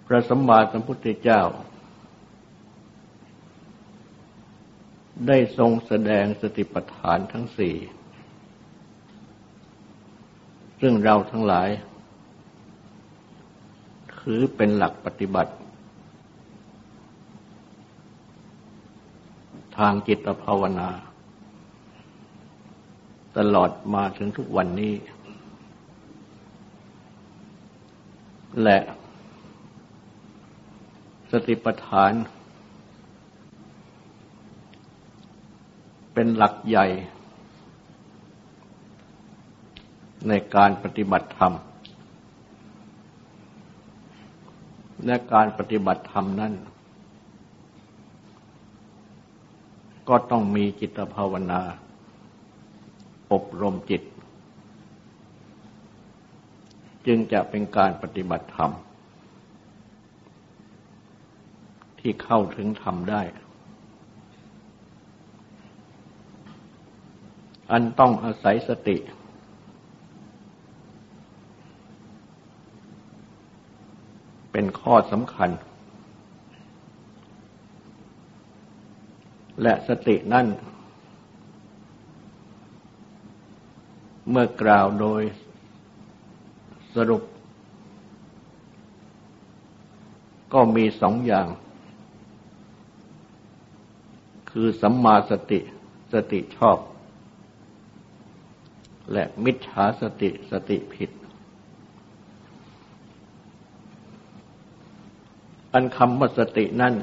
พ ระสัมมาสัมพุทธเจ้า ได้ทรงแสดงสติปัฏฐานทั้งสี่ ซึ่งเราทั้งหลาย ถือเป็นหลักปฏิบัติ ทางจิตภาวนา ตลอดมาถึงทุกวันนี้ และ สติปัฏฐาน เป็นหลักใหญ่ ในการปฏิบัติธรรม และการปฏิบัติธรรมนั้น ก็ต้องมีจิตภาวนา อบรมจิต จึงจะเป็นการปฏิบัติธรรม ที่เข้าถึงธรรมได้ อันต้องอาศัยสติ เป็นข้อสำคัญ และสตินั่น เมื่อกล่าวโดยสรุปก็มีสองอย่าง คือสัมมาสติสติชอบ และมิจฉาสติสติผิด อันคำว่าสตินั่น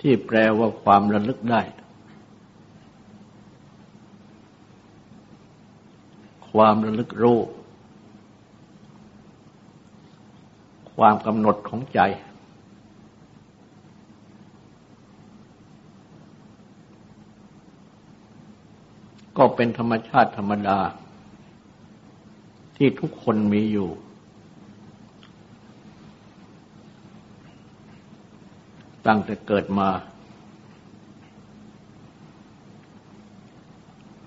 ที่แปลว่าความระลึกได้ ความระลึกรู้ความกำหนดของใจ ก็เป็นธรรมชาติธรรมดา ที่ทุกคนมีอยู่ ตั้งแต่เกิดมา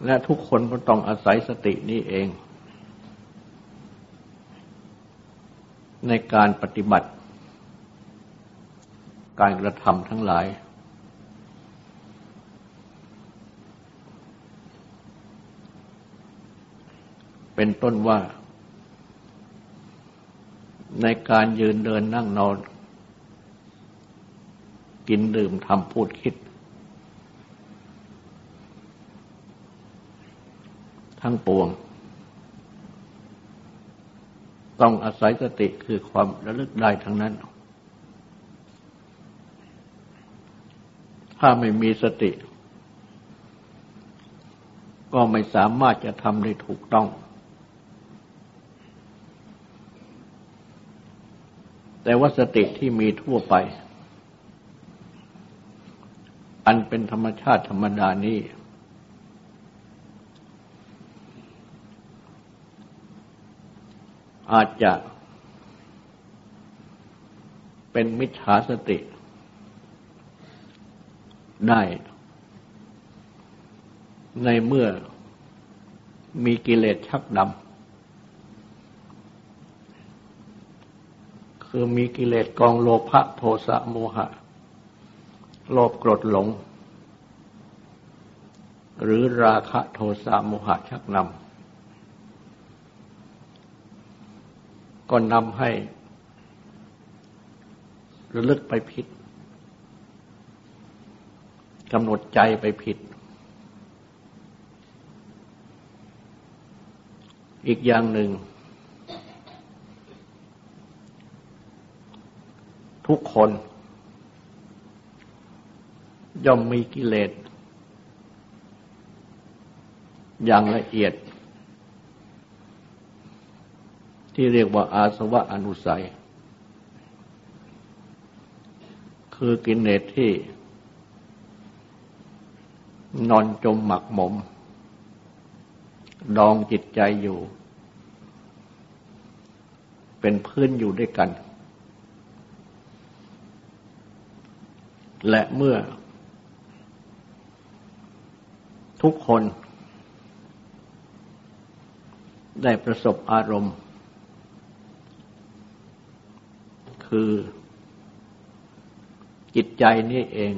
และทุกคนก็ต้องอาศัยสตินี้เอง ในการปฏิบัติ การกระทำทั้งหลาย เป็นต้นว่า ในการยืนเดินนั่งนอน กินดื่มทำพูดคิด ทั้งปวง ต้องอาศัยสติคือความระลึกได้ทั้งนั้น ถ้าไม่มีสติ ก็ไม่สามารถจะทำได้ถูกต้อง แต่ว่าสติที่มีทั่วไป อันเป็นธรรมชาติธรรมดานี้ อาจจะเป็นมิจฉาสติ ได้ ในเมื่อมีกิเลสชักดำ คือมีกิเลสกองโลภะโทสะโมหะ โลภโกรธหลง หรือราคะโทสะโมหะชักนำก็นำให้ระลึกไปผิดกำหนดใจไปผิด อีกอย่างหนึ่ง ทุกคน ย่อมมีกิเลส อย่างละเอียด ที่เรียกว่าอาสวะอนุสัย คือกิเลสที่ นอนจมหมักหมม ดองจิตใจอยู่ เป็นพื้นอยู่ด้วยกัน และเมื่อ ทุกคน ได้ประสบอารมณ์ คือจิตใจนี่เอง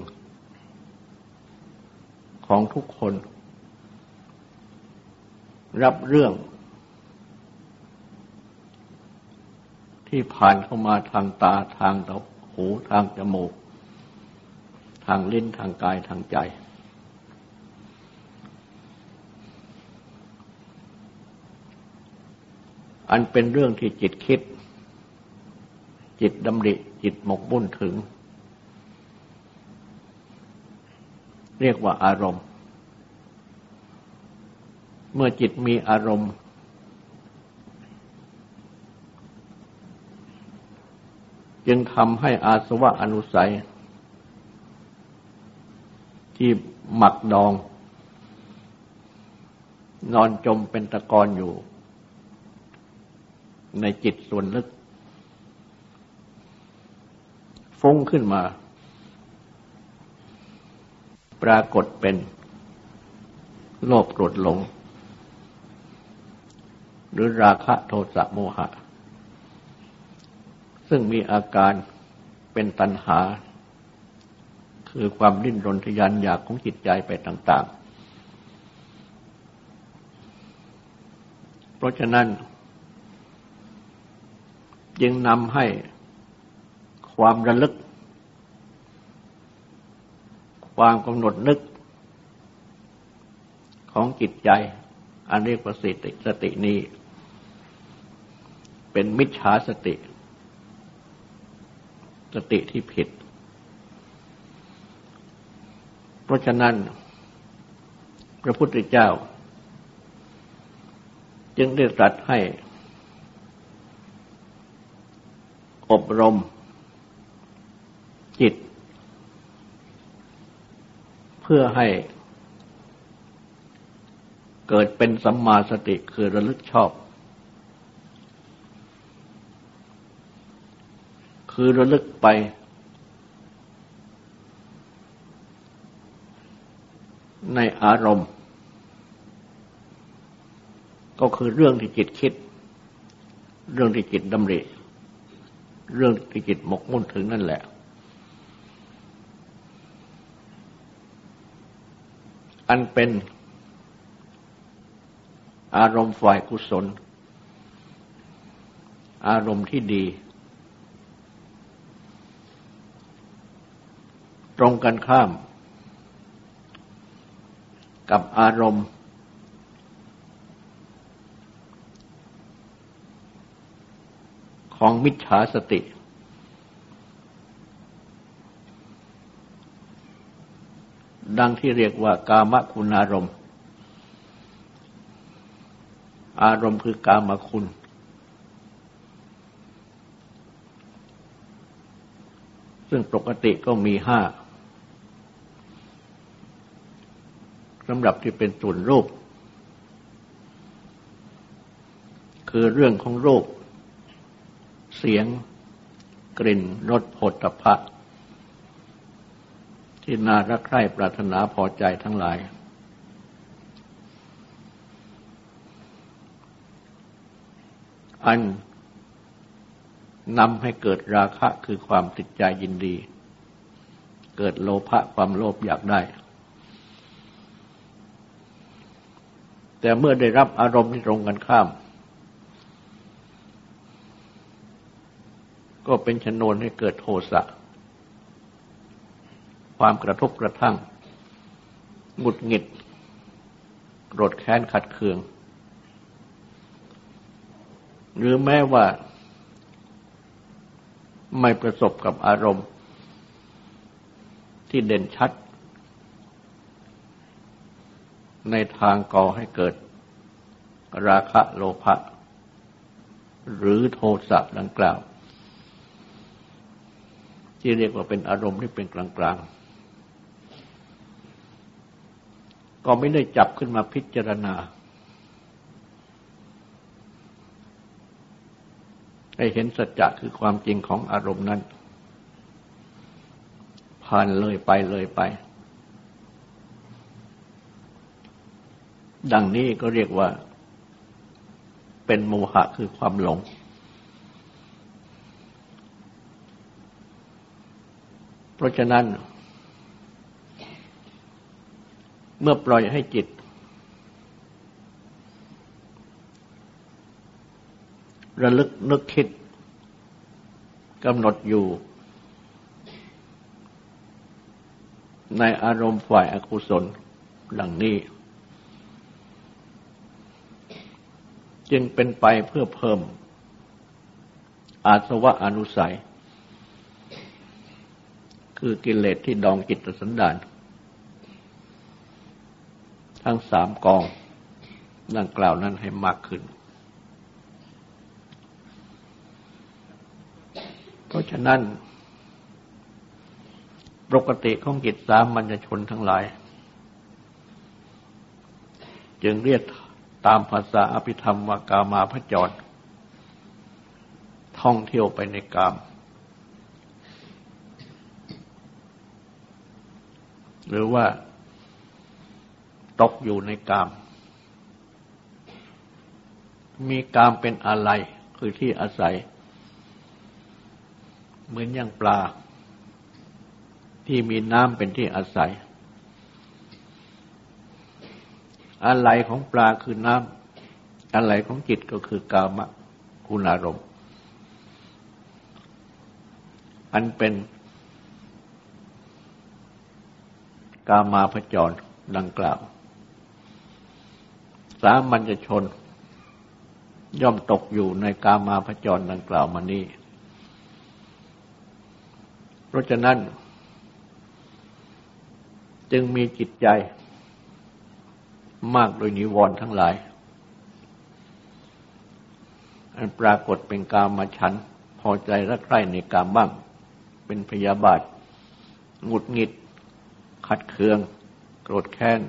ของทุกคน รับเรื่อง ที่ผ่านเข้ามาทางตาทางหูทางจมูก ทางลิ้นทางกายทางใจ อันเป็นเรื่องที่จิตคิด จิตดำริจิตหมกบุ่นถึง เรียกว่าอารมณ์ เมื่อจิตมีอารมณ์จึงทำให้อาสวะอนุสัย ที่หมักดอง นอนจมเป็นตะกอนอยู่ ในจิตส่วนลึก ฟุ้งขึ้นมา ปรากฏเป็น โลภโกรธหลง หรือราคะโทสะโมหะ ซึ่งมีอาการเป็นตัณหา คือความดิ้นรนทยานอยากของจิตใจไปต่าง ๆ เพราะฉะนั้น จึงนำให้ความระลึก ความกำหนดนึกของจิตใจ อันเรียกว่าสติสตินี้ เป็นมิจฉาสติ สติที่ผิด เพราะฉะนั้น พระพุทธเจ้า จึงได้ตรัสให้ อบรม จิต เพื่อให้ เกิดเป็นสัมมาสติคือระลึกชอบ คือระลึกไป ในอารมณ์ ก็คือเรื่องที่จิตคิด เรื่องที่จิตดำริ เรื่องที่จิตหมกมุ่นถึงนั่นแหละ อันเป็นอารมณ์ฝ่ายกุศล อารมณ์ที่ดี ตรงกันข้าม กับอารมณ์ ของมิจฉาสติ ดังที่เรียกว่ากามคุณอารมณ์ อารมณ์คือกามคุณซึ่งปกติก็มีห้า สำหรับที่เป็นส่วนรูป คือเรื่องของรูป เสียง กลิ่นรสผลตภะที่น่ารักใคร่ปรารถนาพอใจทั้งหลาย อันนำให้เกิดราคะคือความติดใจยินดี เกิดโลภะความโลภอยากได้ แต่เมื่อได้รับอารมณ์ที่ตรงกันข้าม ก็เป็นชนวนให้เกิดโทสะ ความกระทบกระทั่งหงุดหงิดโกรธแค้นขัดเคือง หรือแม้ว่าไม่ประสบกับอารมณ์ที่เด่นชัด ในทางก่อให้เกิด ราคะโลภะหรือโทสะดังกล่าว ที่เรียกว่าเป็นอารมณ์ที่เป็นกลางๆ ก็ไม่ได้จับขึ้นมาพิจารณา ให้เห็นสัจจะคือความจริงของอารมณ์นั้น ผ่านเลยไปเลยไป ดังนี้ก็เรียกว่า เป็นโมหะคือความหลง เพราะฉะนั้น เมื่อปล่อยให้จิต ระลึกนึกคิดกำหนดอยู่ ในอารมณ์ฝ่ายอากุศลดังนี้ จึงเป็นไปเพื่อเพิ่ม อาสวะอนุสัย คือกิเลสที่ดองจิตสันดาน ทั้งสามกองดังกล่าวนั้นให้มากขึ้น เพราะฉะนั้น ปกติของจิตสามัญชนทั้งหลาย จึงเรียก ตามภาษาอภิธรรมวากามาพจร ท่องเที่ยวไปในกาม หรือว่า ตกอยู่ในกาม มีกามเป็นอะไรคือที่อาศัย เหมือนอย่างปลา ที่มีน้ำเป็นที่อาศัย อะไรของปลาคือน้ำอะไรของจิตก็คือกามคุณอารมณ์ อันเป็นกามาพจรดังกล่าว สามัญชน ย่อมตกอยู่ในกามาพจรดังกล่าวมานี้ เพราะฉะนั้น จึงมีจิตใจ มากโดยนิวรณ์ทั้งหลาย อันปรากฏเป็นกามาฉัน พอใจรักใคร่ในกามบ้าง เป็นพยาบาทหงุดหงิด ขัดเคือง โกรธแค้น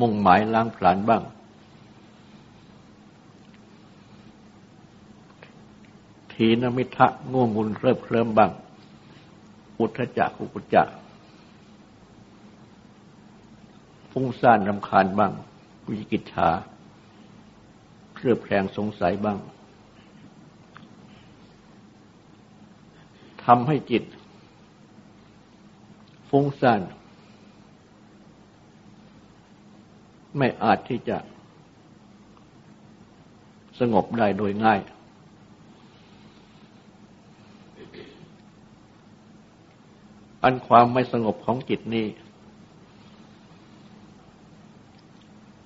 มุ่งหมายล้างผลาญบ้าง ทีนมิทะง่วงงุนเริ่มเคลิ้มบ้าง อุทธจักอุปจัก ฟุ้งซ่านรำคาญบ้างวิกิจชาเครือบแคลงสงสัยบ้างทำให้จิต ฟุ้งซ่านไม่อาจที่จะสงบได้โดยง่าย อันความไม่สงบของจิตนี้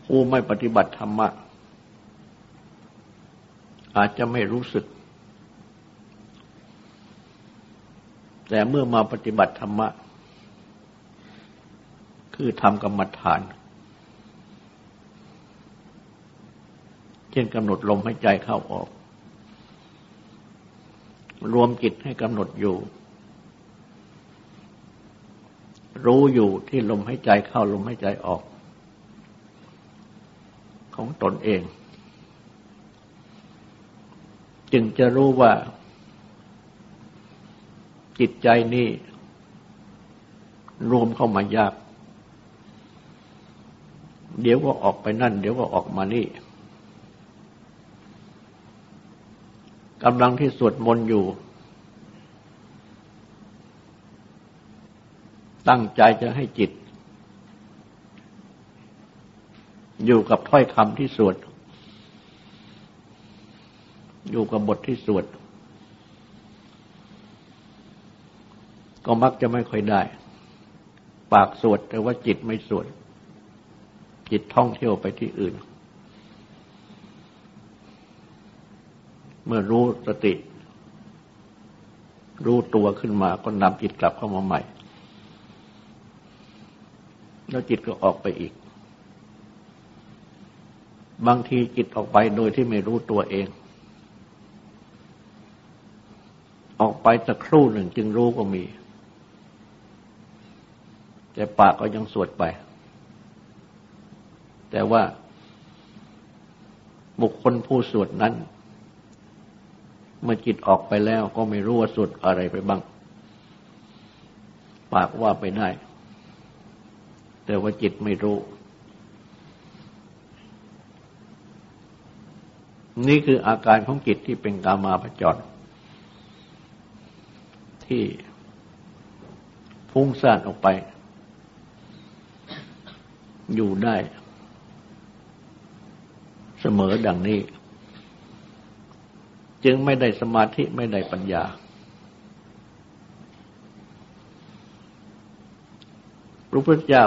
ผู้ไม่ปฏิบัติธรรมะ อาจจะไม่รู้สึก แต่เมื่อมาปฏิบัติธรรมะ คือทำกรรมฐาน เช่นกำหนดลมหายใจเข้าออก รวมจิตให้กำหนดอยู่ รู้อยู่ที่ลมหายใจเข้าลมหายใจออก ของตนเอง จึงจะรู้ว่า จิตใจนี้ รวมเข้ามายาก เดี๋ยวก็ออกไปนั่น เดี๋ยวก็ออกมานี่กำลังที่สวดมนต์อยู่ ตั้งใจจะให้จิต อยู่กับถ้อยคำที่สวด อยู่กับบทที่สวด ก็มักจะไม่ค่อยได้ ปากสวดแต่ว่าจิตไม่สวด จิตท่องเที่ยวไปที่อื่น เมื่อรู้สติ รู้ตัวขึ้นมาก็นำจิตกลับเข้ามาใหม่ แล้วจิตก็ออกไปอีก บางทีจิตออกไปโดยที่ไม่รู้ตัวเอง ออกไปสักครู่หนึ่งจึงรู้ก็มี แต่ปากก็ยังสวดไป แต่ว่า บุคคลผู้สวดนั้น เมื่อจิตออกไปแล้วก็ไม่รู้ว่าสวดอะไรไปบ้าง ปากว่าไปได้ แต่ว่าจิตไม่รู้ นี่คืออาการของจิตที่เป็นกามาพจรที่พุ่งซ่านออกไป อยู่ได้ เสมอดังนี้ จึงไม่ได้สมาธิไม่ได้ปัญญา พระพุทธเจ้า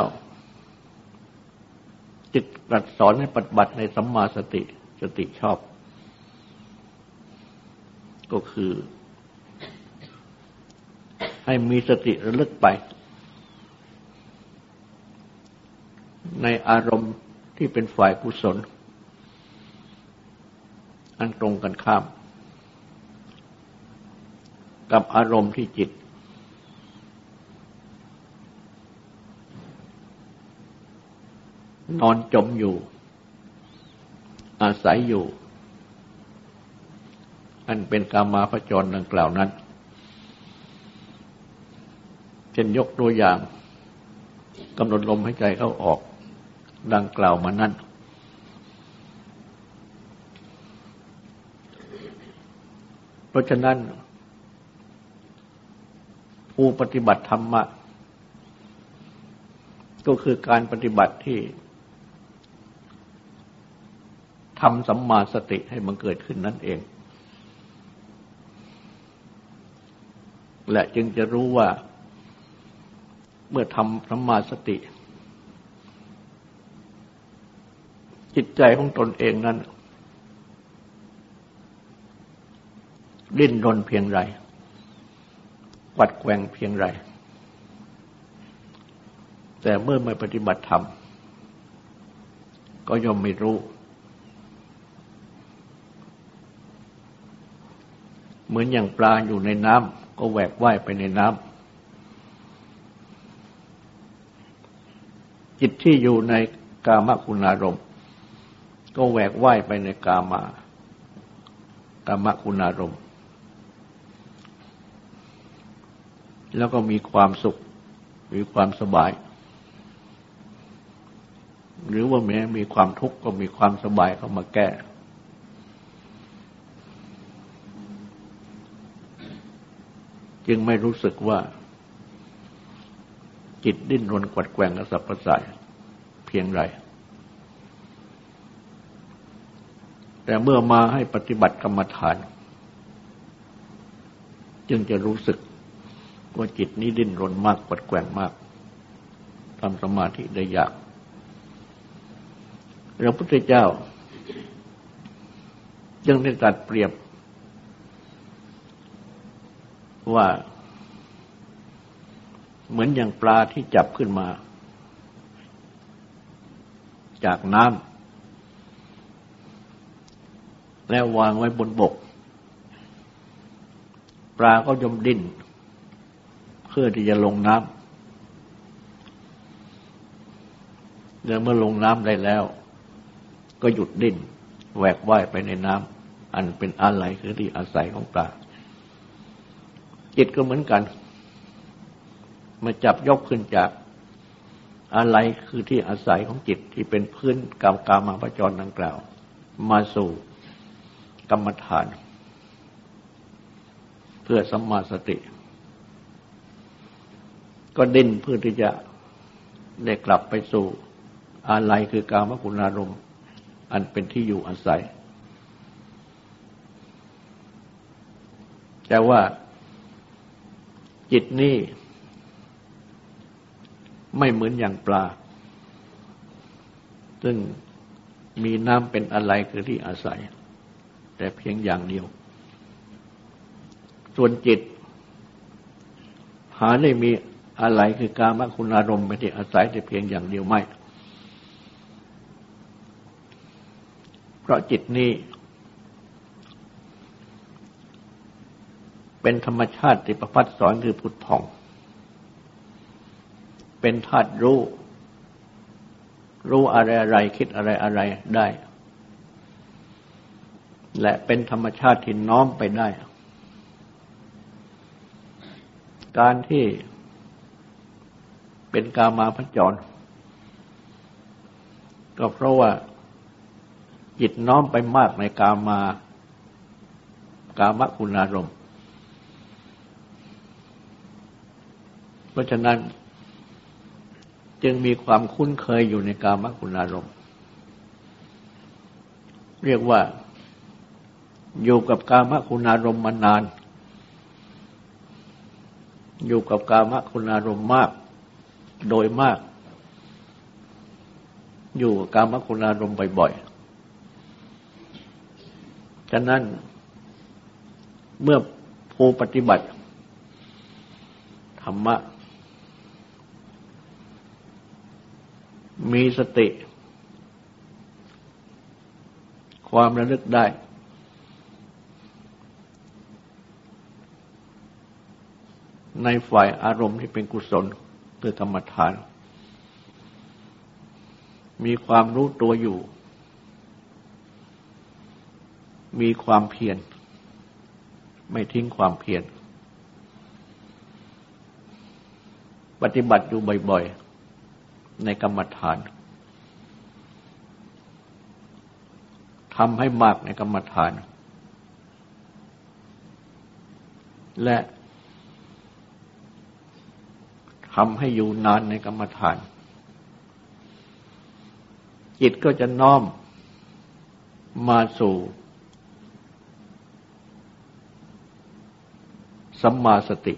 จิตตรัสสอนให้ปฏิบัติในสัมมาสติสติชอบ ก็คือ ให้มีสติระลึกไป ในอารมณ์ที่เป็นฝ่ายกุศล อันตรงกันข้าม กับอารมณ์ที่จิต นอนจมอยู่ อาศัยอยู่ อันเป็นกามาพจรดังกล่าวนั้น เช่นยกตัวอย่างกำหนดลมหายใจเข้าออกดังกล่าวมานั้น เพราะฉะนั้น ผู้ปฏิบัติธรรมะ ก็คือการปฏิบัติที่ทำสัมมาสติให้มันเกิดขึ้นนั่นเอง และจึงจะรู้ว่า เมื่อทำสมมาสติ จิตใจของตนเองนั้น ดิ้นรนเพียงไรวัดแกว่งเพียงไร แต่เมื่อไม่ปฏิบัติธรรม ก็ย่อมไม่รู้เหมือนอย่างปลาอยู่ในน้ำ ก็แหวกว่ายไปในน้ำจิตที่อยู่ในกามคุณอารมณ์ ก็แหวกว่ายไปในกามากามคุณอารมณ์ แล้วก็มีความสุขมีความสบาย หรือว่าแม้มีความทุกข์ก็มีความสบายเข้ามาแก้ จึงไม่รู้สึกว่าจิตดิ้นรนกวัดแกว่งกระสับกระส่ายเพียงไร แต่เมื่อมาให้ปฏิบัติกรรมฐาน จึงจะรู้สึกว่าจิตนี้ดิ้นรนมากกวัดแกว่งมากทำสมาธิได้ยากพระพุทธเจ้ายังได้ตรัสเปรียบ ว่า เหมือนอย่างปลาที่จับขึ้นมา จากน้ำแล้ววางไว้บนบก ปลาก็ยมดิ้นเพื่อที่จะลงน้ำแล้วเมื่อลงน้ำได้แล้ว ก็หยุดดิ้นแหวกว่ายไปในน้ำอันเป็นอะไรคือที่อาศัยของปลา จิตก็เหมือนกัน มาจับยกขึ้นจากอะไรคือที่อาศัยของจิตที่เป็นพื้นกรรมกามาประจรดังกล่าว มาสู่กรรมฐาน เพื่อสัมมาสติ ก็ดิ้นเพื่อที่จะได้กลับไปสู่อะไรคือกามคุณารมณ์ อันเป็นที่อยู่อาศัย แต่ว่า จิตนี่ ไม่เหมือนอย่างปลา ซึ่งมีน้ำเป็นอะไรคือที่อาศัย แต่เพียงอย่างเดียว ส่วนจิต หาได้มีอะไรคือกามคุณอารมณ์เป็นที่อาศัยแต่เพียงอย่างเดียวไม่ เพราะจิตนี้ เป็นธรรมชาติที่ประพัดสอนคือผุดผ่อง เป็นธาตุรู้ รู้อะไรอะไรคิดอะไรอะไรได้ และเป็นธรรมชาติที่น้อมไปได้ การที่เป็นกามาพจร ก็เพราะว่าจิตน้อมไปมากในกามากามคุณารมเราะฉะนั้น จึงมีความคุ้นเคยอยู่ในกามคุณอารมณ์เรียกว่าอยู่กับกามคุณอารมณ์มานาน อยู่กับกามคุณอารมณ์มาก โดยมาก อยู่กับกามคุณอารมณ์บ่อยๆ ฉะนั้นเมื่อผู้ปฏิบัติธรรมะ มีสติ ความระลึกได้ ในฝ่ายอารมณ์ที่เป็นกุศลคือกรรมฐาน มีความรู้ตัวอยู่ มีความเพียรไม่ทิ้งความเพียรปฏิบัติอยู่บ่อย ๆ ในกรรมฐานทำให้มากในกรรมฐาน และทำให้อยู่นานในกรรมฐาน จิตก็จะน้อมมาสู่ สัมมาสติ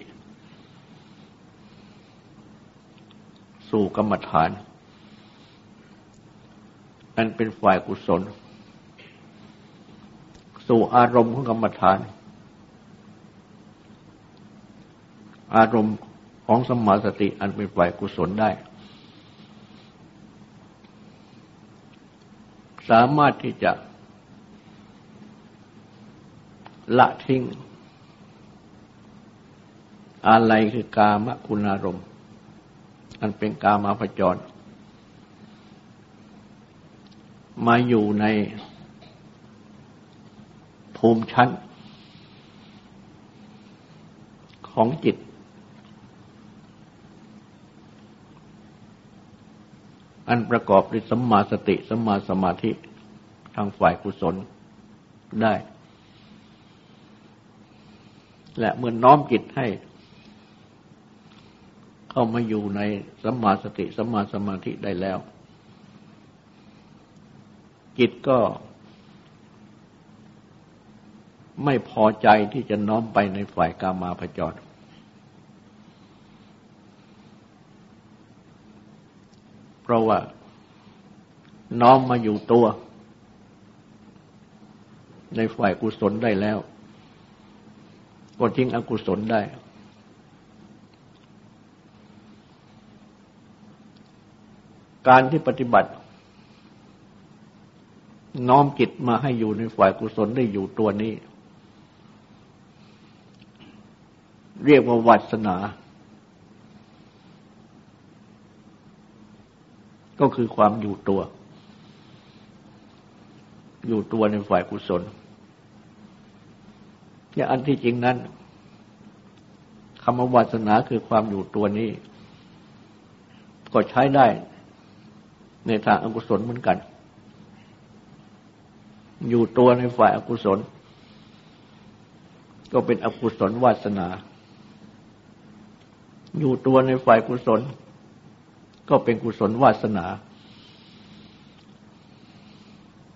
สู่กรรมฐาน อันเป็นฝ่ายกุศล สู่อารมณ์ของกรรมฐาน อารมณ์ของสมาสติอันเป็นฝ่ายกุศลได้ สามารถที่จะละทิ้งอะไรคือกามคุณอารมณ์ อันเป็นกามาพจร มาอยู่ในภูมิชั้น ของจิต อันประกอบด้วยสัมมาสติสัมมาสมาธิทางฝ่ายกุศลได้ และเมื่อน้อมจิตให้ เข้ามาอยู่ในสัมมาสติสัมมาสมาธิได้แล้ว จิตก็ไม่พอใจที่จะน้อมไปในฝ่ายกามาพจร เพราะว่า น้อมมาอยู่ตัว ในฝ่ายกุศลได้แล้ว ก็ทิ้งอกุศลได้ การที่ปฏิบัติ น้อมจิตมาให้อยู่ในฝ่ายกุศลได้อยู่ตัวนี้ เรียกว่าวัสนา ก็คือความอยู่ตัว อยู่ตัวในฝ่ายกุศลที่ยอันที่จริงนั้นคำว่าวาสนาคือความอยู่ตัวนี้ ก็ใช้ได้ ในทางอากุศลเหมือนกัน อยู่ตัวในฝ่ายอากุศล ก็เป็นอกุศลวาสนา อยู่ตัวในฝ่ายกุศล ก็เป็นกุศลวาสนา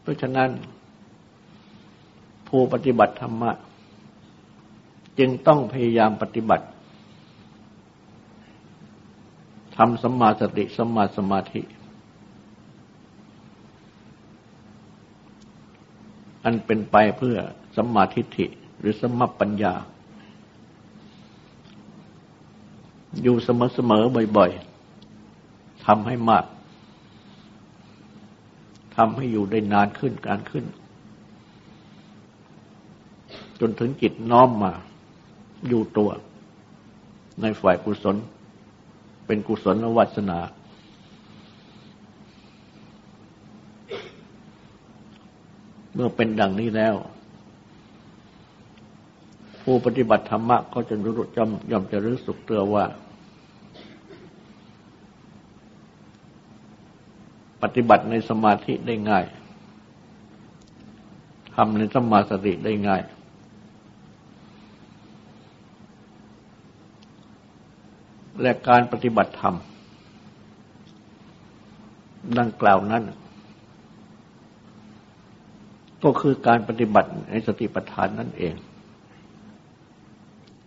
เพราะฉะนั้น ผู้ปฏิบัติธรรมะ จึงต้องพยายามปฏิบัติทำสมมาสติสมมาสมาธิ อันเป็นไปเพื่อสมมาทิฏฐิหรือสมมาปัญญา อยู่เสมอๆบ่อยๆทำให้มากทำให้อยู่ได้นานขึ้นการขึ้น จนถึงจิตน้อมมา อยู่ตัว ในฝ่ายกุศล เป็นกุศลวัสนา เมื่อเป็นดังนี้แล้ว ผู้ปฏิบัติธรรมะก็จะรู้จำย่อมจะรู้สึกเตือว่า ปฏิบัติในสมาธิได้ง่ายทำในสมาสติได้ง่าย และการปฏิบัติธรรมดังกล่าวนั้น ก็คือการปฏิบัติในสติปัฏฐานนั่นเอง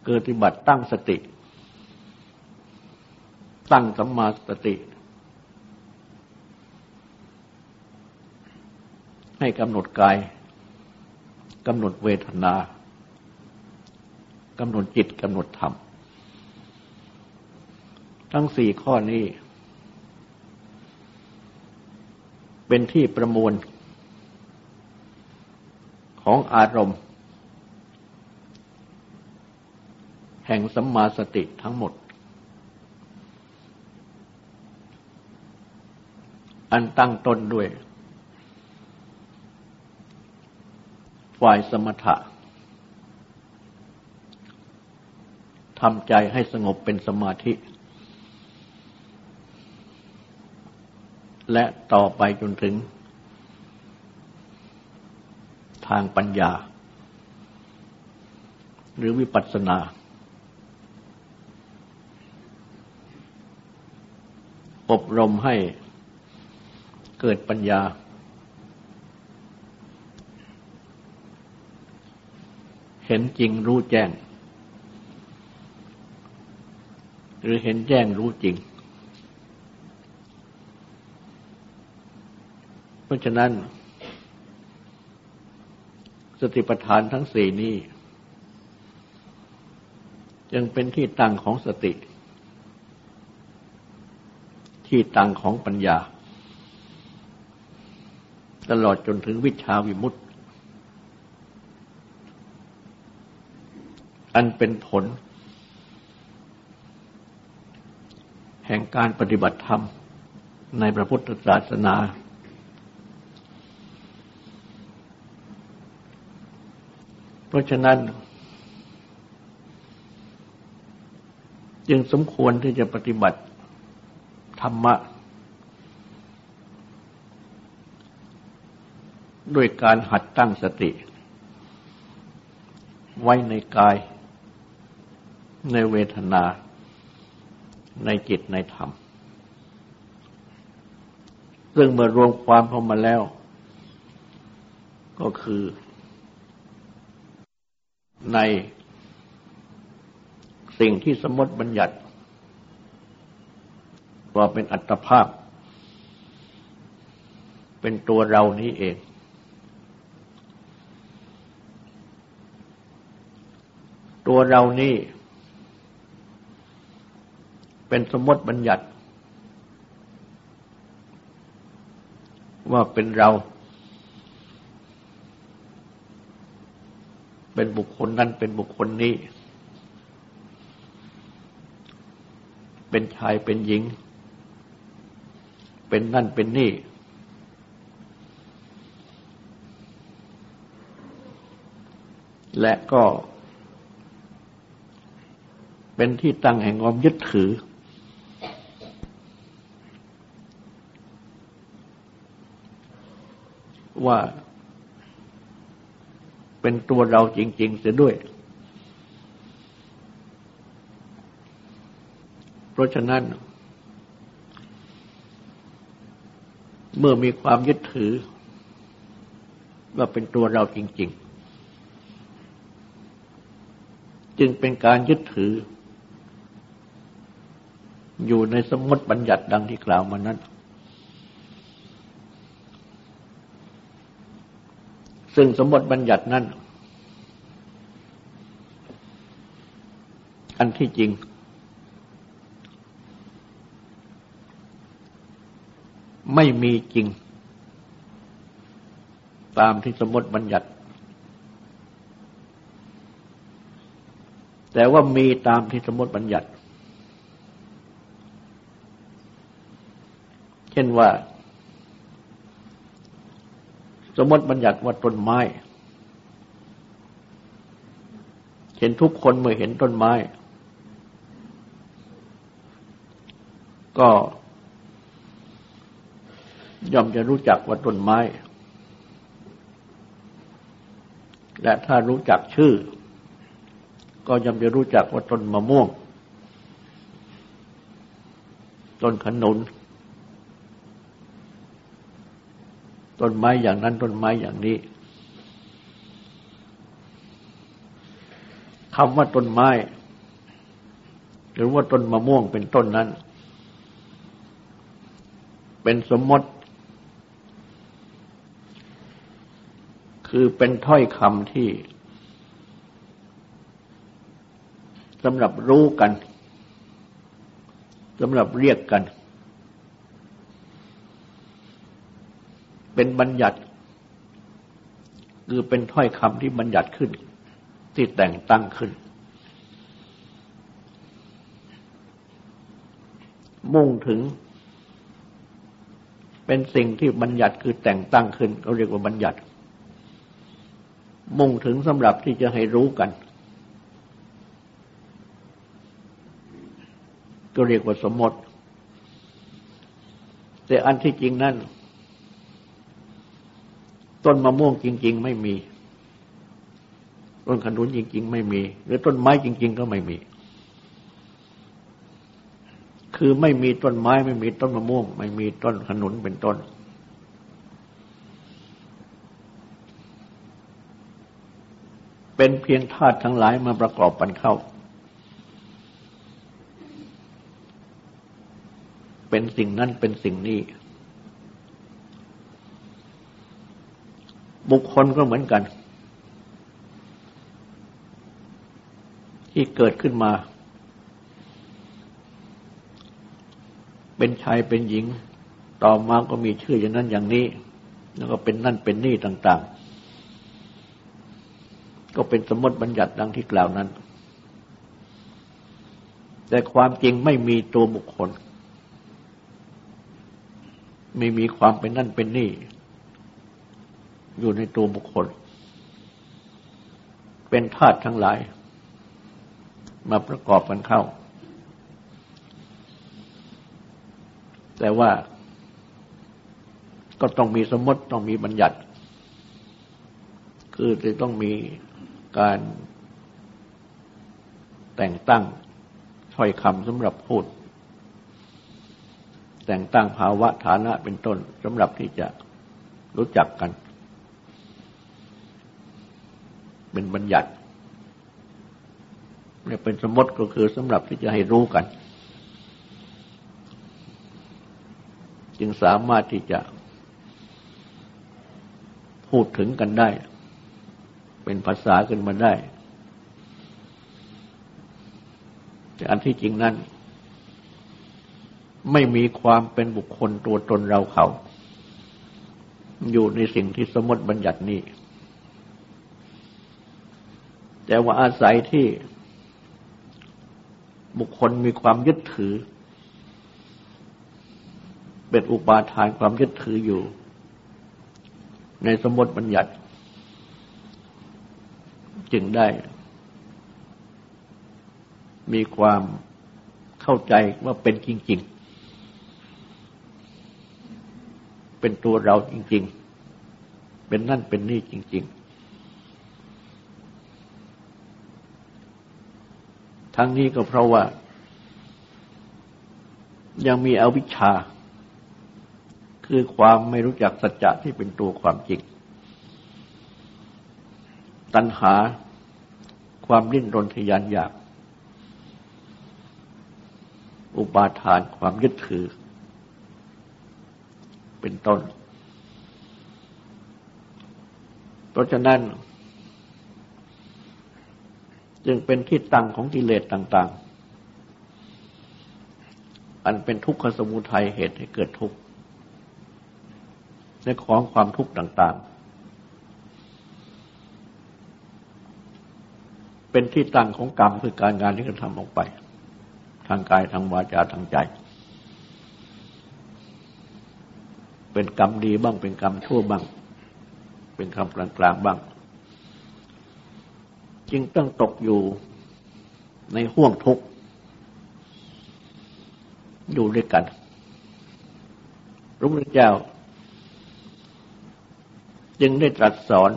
เกิดปฏิบัติตั้งสติ ตั้งสัมมาสติ ให้กำหนดกายกำหนดเวทนากำหนดจิตกำหนดธรรม ทั้งสี่ข้อนี้ เป็นที่ประมวล ของอารมณ์ แห่งสัมมาสติทั้งหมด อันตั้งต้นด้วย ฝ่ายสมถะทำใจให้สงบเป็นสมาธิ และต่อไปจนถึง ทางปัญญา หรือวิปัสสนา อบรมให้เกิดปัญญา เห็นจริงรู้แจ้ง หรือเห็นแจ้งรู้จริง เพราะฉะนั้น ติปัฏฐานทั้งสี่นี้ยังเป็นที่ตั้งของสติ ที่ตั้งของปัญญา ตลอดจนถึงวิชาวิมุตติ อันเป็นผล แห่งการปฏิบัติธรรมในพระพุทธศาสนา ราะฉะนั้น จึงสมควรที่จะปฏิบัติธรรมะ ด้วยการหัดตั้งสติ ไว้ในกาย ในเวทนา ในจิตในธรรม ซึ่งเมื่อรวมความเข้ามาแล้ว ก็คือ ในสิ่งที่สมมติบัญญัติว่าเป็นอัตภาพ เป็นตัวเรานี้เอง ตัวเรานี้เป็นสมมติบัญญัติ ว่าเป็นเรา เป็นบุคคลนั้นเป็นบุคคลนี้ เป็นชายเป็นหญิง เป็นนั่นเป็นนี่ และก็เป็นที่ตั้งแห่งความยึดถือ ว่า เป็นตัวเราจริง ๆ เสียด้วย เพราะฉะนั้น เมื่อมีความยึดถือ ว่าเป็นตัวเราจริง ๆ จึงเป็นการยึดถือ อยู่ในสมมติบัญญัติดังที่กล่าวมานั้น ซึ่งสมมติบัญญัตินั้น อันที่จริง ไม่มีจริง ตามที่สมมติบัญญัติ แต่ว่ามีตามที่สมมติบัญญัติ เช่นว่า สมมติบัญญัติว่าต้นไม้ เห็นทุกคนเมื่อเห็นต้นไม้ ก็ย่อมจะรู้จักว่าต้นไม้ และถ้ารู้จักชื่อ ก็ย่อมจะรู้จักว่าต้นมะม่วง ต้นขนุน ต้นไม้อย่างนั้นต้นไม้อย่างนี้คำว่าต้นไม้ หรือว่าต้นมะม่วงเป็นต้นนั้น เป็นสมมติ คือเป็นถ้อยคำที่สำหรับรู้กันสำหรับเรียกกัน เป็นบัญญัติ คือเป็นถ้อยคำที่บัญญัติขึ้น ที่แต่งตั้งขึ้น มุ่งถึง เป็นสิ่งที่บัญญัติคือแต่งตั้งขึ้นเขาเรียกว่าบัญญัติ มุ่งถึงสำหรับที่จะให้รู้กัน ก็เรียกว่าสมมติแต่อันที่จริงนั่น ต้นมะม่วงจริง ๆ ไม่มี ต้นขนุนจริง ๆ ไม่มี หรือต้นไม้จริง ๆ ก็ไม่มี คือไม่มีต้นไม้ไม่มีต้นมะม่วง ไม่มีต้นขนุนเป็นต้น เป็นเพียงธาตุทั้งหลายมาประกอบกันเข้า เป็นสิ่งนั้นเป็นสิ่งนี้ บุคคลก็เหมือนกัน ที่เกิดขึ้นมา เป็นชายเป็นหญิง ต่อมาก็มีชื่ออย่างนั้นอย่างนี้ แล้วก็เป็นนั่นเป็นนี่ต่าง ๆ ก็เป็นสมมติบัญญัติดังที่กล่าวนั้น แต่ความจริงไม่มีตัวบุคคล ไม่มีความเป็นนั่นเป็นนี่ อยู่ในตัวบุคคล เป็นธาตุทั้งหลาย มาประกอบกันเข้า แต่ว่าก็ต้องมีสมมติต้องมีบัญญัติ คือจะต้องมีการแต่งตั้งถ้อยคำสำหรับพูด แต่งตั้งภาวะฐานะเป็นต้นสำหรับที่จะรู้จักกัน เป็นบัญญัติเนี่ยเป็นสมมติก็คือสำหรับที่จะให้รู้กัน จึงสามารถที่จะพูดถึงกันได้ เป็นภาษาขึ้นมาได้ แต่อันที่จริงนั้น ไม่มีความเป็นบุคคลตัวตนเราเขา อยู่ในสิ่งที่สมมติบัญญัตินี้ แต่ว่าอาศัยที่บุคคลมีความยึดถือ เป็นอุปาทานความยึดถืออยู่ ในสมมติบัญญัติ จึงได้ มีความเข้าใจว่าเป็นจริง ๆ เป็นตัวเราจริง ๆ เป็นนั่นเป็นนี่จริง ๆ ทั้งนี้ก็เพราะว่า ยังมีอวิชชา คือความไม่รู้จักสัจจะที่เป็นตัวความจริง ตัณหาความดิ้นรนทยานอยาก อุปาทานความยึดถือ เป็นต้น เพราะฉะนั้น จึงเป็นที่ตั้งของกิเลสต่างๆ อันเป็นทุกขสมุทัยเหตุให้เกิดทุกข์ในของความทุกข์ต่าง ๆ เป็นที่ตั้งของกรรมคือการงานที่กระทำออกไป ทางกายทางวาจาทางใจ เป็นกรรมดีบ้าง เป็นกรรมชั่วบ้าง เป็นคำกลางๆบ้าง จึงต้องตกอยู่ในห่วงทุกข์อยู่ด้วยกันพระพุทธเจ้า จึงได้ตรัสสอน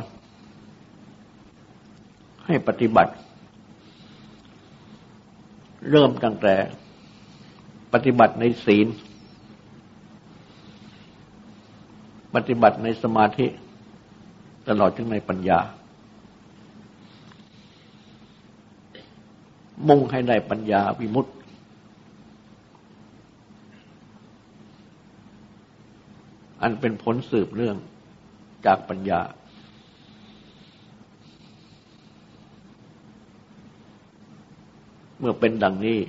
ให้ปฏิบัติ เริ่มตั้งแต่ปฏิบัติในศีล ปฏิบัติในสมาธิ ตลอดถึงในปัญญา มุ่งให้ได้ปัญญาวิมุตติ อันเป็นผลสืบเรื่องจากปัญญา เมื่อเป็นดังนี้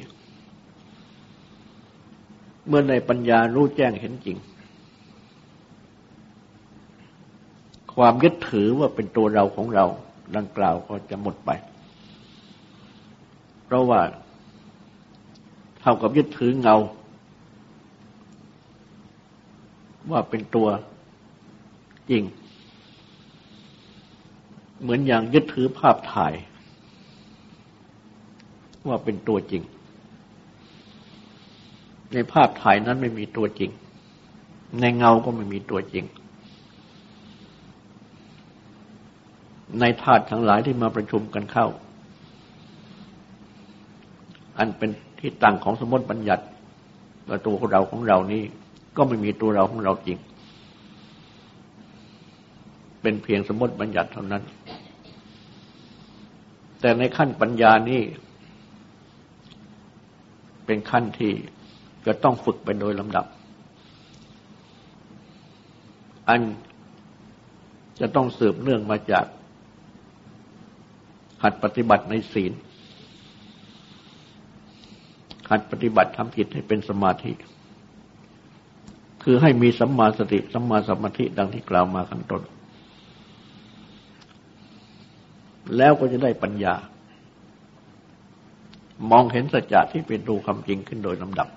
เมื่อในปัญญารู้แจ้งเห็นจริง ความยึดถือว่าเป็นตัวเราของเราดังกล่าวก็จะหมดไป เพราะว่าเท่ากับยึดถือเงา ว่าเป็นตัวจริง เหมือนอย่างยึดถือภาพถ่าย ว่าเป็นตัวจริง ในภาพถ่ายนั้นไม่มีตัวจริง ในเงาก็ไม่มีตัวจริง ในธาตุทั้งหลายที่มาประชุมกันเข้า อันเป็นที่ตั้งของสมมติบัญญัติว่าตัวของเราของเรานี้ ก็ไม่มีตัวเราของเราจริง เป็นเพียงสมมติบัญญัติเท่านั้น แต่ในขั้นปัญญานี้เป็นขั้นที่จะต้องฝึกไปโดยลำดับ อันจะต้องสืบเนื่องมาจากหัดปฏิบัติในศีล หัดปฏิบัติทำจิตให้เป็นสมาธิ คือให้มีสัมมาสติสัมมาสมาธิดังที่กล่าวมาข้างต้น แล้วก็จะได้ปัญญา มองเห็นสัจจะที่เป็นรูความจริงขึ้นโดยลำดับ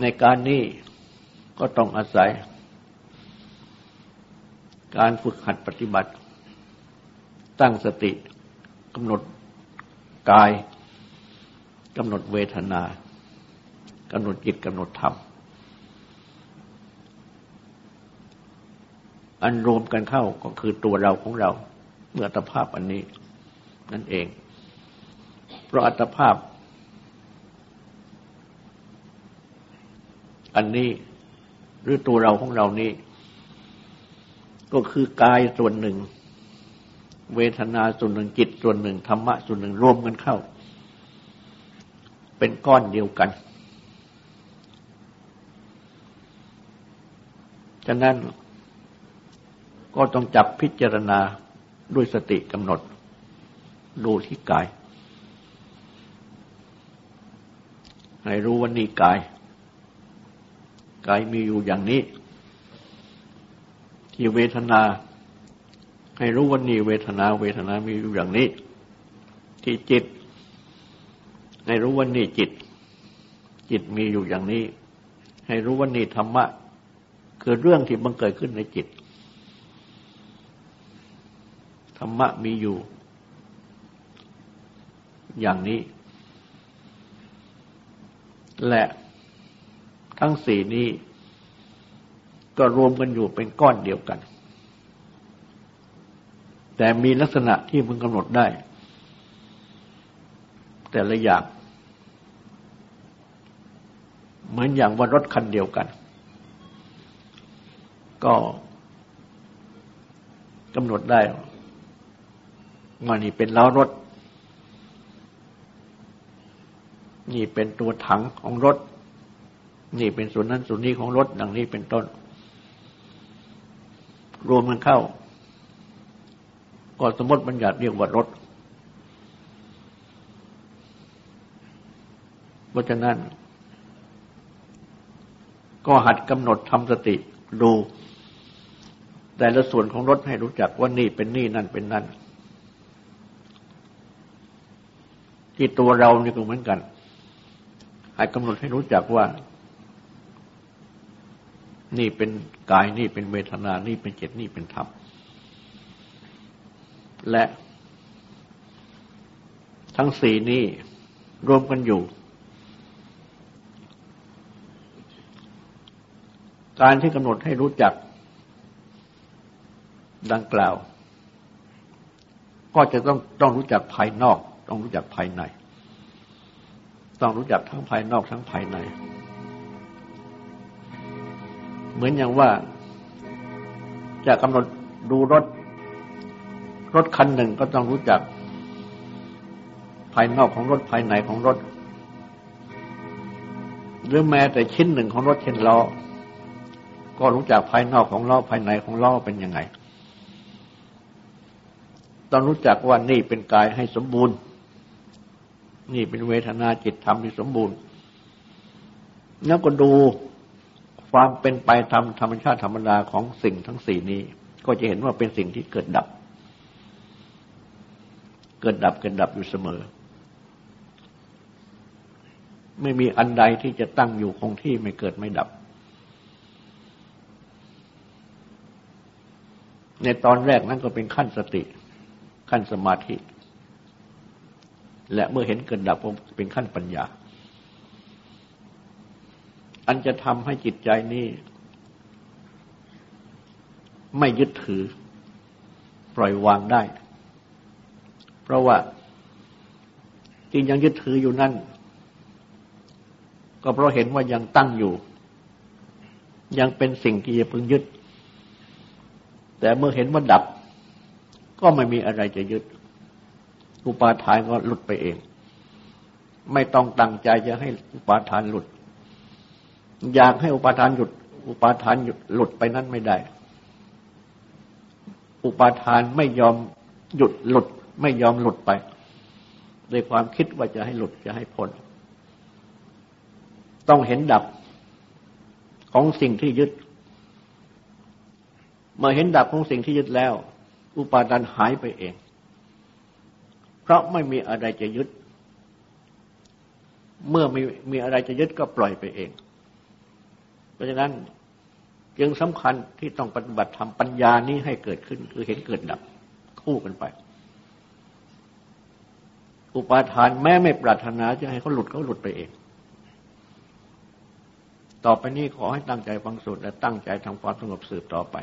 ในการนี้ก็ต้องอาศัย การฝึกหัดปฏิบัติ ตั้งสติกำหนด กายกำหนดเวทนากำหนดจิตกำหนดธรรม อันรวมกันเข้าก็คือตัวเราของเรา เมื่อตภาพอันนี้นั่นเอง เพราะอัตภาพ อันนี้หรือตัวเราของเรานี้ ก็คือกายส่วนหนึ่ง เวทนาส่วนหนึ่งจิตส่วนหนึ่งธรรมะส่วนหนึ่งรวมกันเข้า เป็นก้อนเดียวกัน ฉะนั้นก็ต้องจับพิจารณาด้วยสติกำหนด ดูที่กาย ให้รู้ว่านี่กาย กายมีอยู่อย่างนี้ ที่เวทนา ให้รู้ว่านี่เวทนาเวทนามีอยู่อย่างนี้ ที่จิต ให้รู้ว่านี่จิต จิตมีอยู่อย่างนี้ ให้รู้ว่านี่ธรรมะ คือเรื่องที่บังเกิดขึ้นในจิตธรรมะมีอยู่ อย่างนี้ และทั้งสี่นี้ ก็รวมกันอยู่เป็นก้อนเดียวกัน แต่มีลักษณะที่มึงกำหนดได้ แต่ละอย่าง เหมือนอย่างว่ารถคันเดียวกัน ก็กำหนดได้ว่านี่เป็นล้อรถ นี่เป็นตัวถังของรถ นี่เป็นส่วนนั้นส่วนนี้ของรถ ดังนี้เป็นต้น รวมมันเข้า ก็สมมติบัญญัติเรียกว่ารถ เพราะฉะนั้น ก็หัดกำหนดทำสติดู แต่ละส่วนของรถให้รู้จักว่านี่เป็นนี่นั่นเป็นนั่น ที่ตัวเรานี่ก็เหมือนกันให้กำหนดให้รู้จักว่า นี่เป็นกายนี่เป็นเวทนา นี่เป็นเจตนี่เป็นธรรม และ ทั้งสี่นี้รวมกันอยู่ การที่กำหนดให้รู้จัก ดังกล่าว ก็จะต้องต้องรู้จักภายนอก ต้องรู้จักภายใน ต้องรู้จักทั้งภายนอกทั้งภายใน เหมือนอย่างว่าจะกำหนดดูรถ รถคันหนึ่งก็ต้องรู้จัก ภายนอกของรถภายในของรถ หรือแม้แต่ชิ้นหนึ่งของรถเช่นล้อ ก็รู้จักภายนอกของล้อภายในของล้อเป็นยังไง ต้องรู้จักว่านี่เป็นกายให้สมบูรณ์ นี่เป็นเวทนาจิตธรรมที่สมบูรณ์ แล้วก็ดูความเป็นไปธรรมธรรมชาติธรรมดาของสิ่งทั้งสี่นี้ ก็จะเห็นว่าเป็นสิ่งที่เกิดดับ เกิดดับเกิดดับอยู่เสมอ ไม่มีอันใดที่จะตั้งอยู่คงที่ไม่เกิดไม่ดับ ในตอนแรกนั้นก็เป็นขั้นสติ ขั้นสมาธิ และเมื่อเห็นเกิดดับก็เป็นขั้นปัญญา อันจะทำให้จิตใจนี้ ไม่ยึดถือ ปล่อยวางได้ ราะว่าที่ยังยึดถืออยู่นั่น ก็เพราะเห็นว่ายังตั้งอยู่ ยังเป็นสิ่งที่จะพึงยึด แต่เมื่อเห็นว่าดับ ก็ไม่มีอะไรจะยึด อุปาทานก็หลุดไปเอง ไม่ต้องตั้งใจจะให้อุปาทานหลุด อยากให้อุปาทานหยุด อุปาทานหยุดหลุดไปนั้นไม่ได้ อุปาทานไม่ยอมหยุดหลุด ไม่ยอมหลุดไปโดยความคิดว่าจะให้หลุดจะให้พ้นต้องเห็นดับของสิ่งที่ยึด เมื่อเห็นดับของสิ่งที่ยึดแล้ว อุปาทานหายไปเอง เพราะไม่มีอะไรจะยึด เมื่อมีมีอะไรจะยึดก็ปล่อยไปเอง เพราะฉะนั้นจึงสำคัญที่ต้องปฏิบัติทำปัญญานี้ให้เกิดขึ้น คือเห็นเกิดดับคู่กันไป อุปาทานแม้ไม่ปรารถนาจะให้เขาหลุดเขาหลุดไปเอง ต่อไปนี้ขอให้ตั้งใจฟังสูตรและตั้งใจทำความสงบสืบต่อไป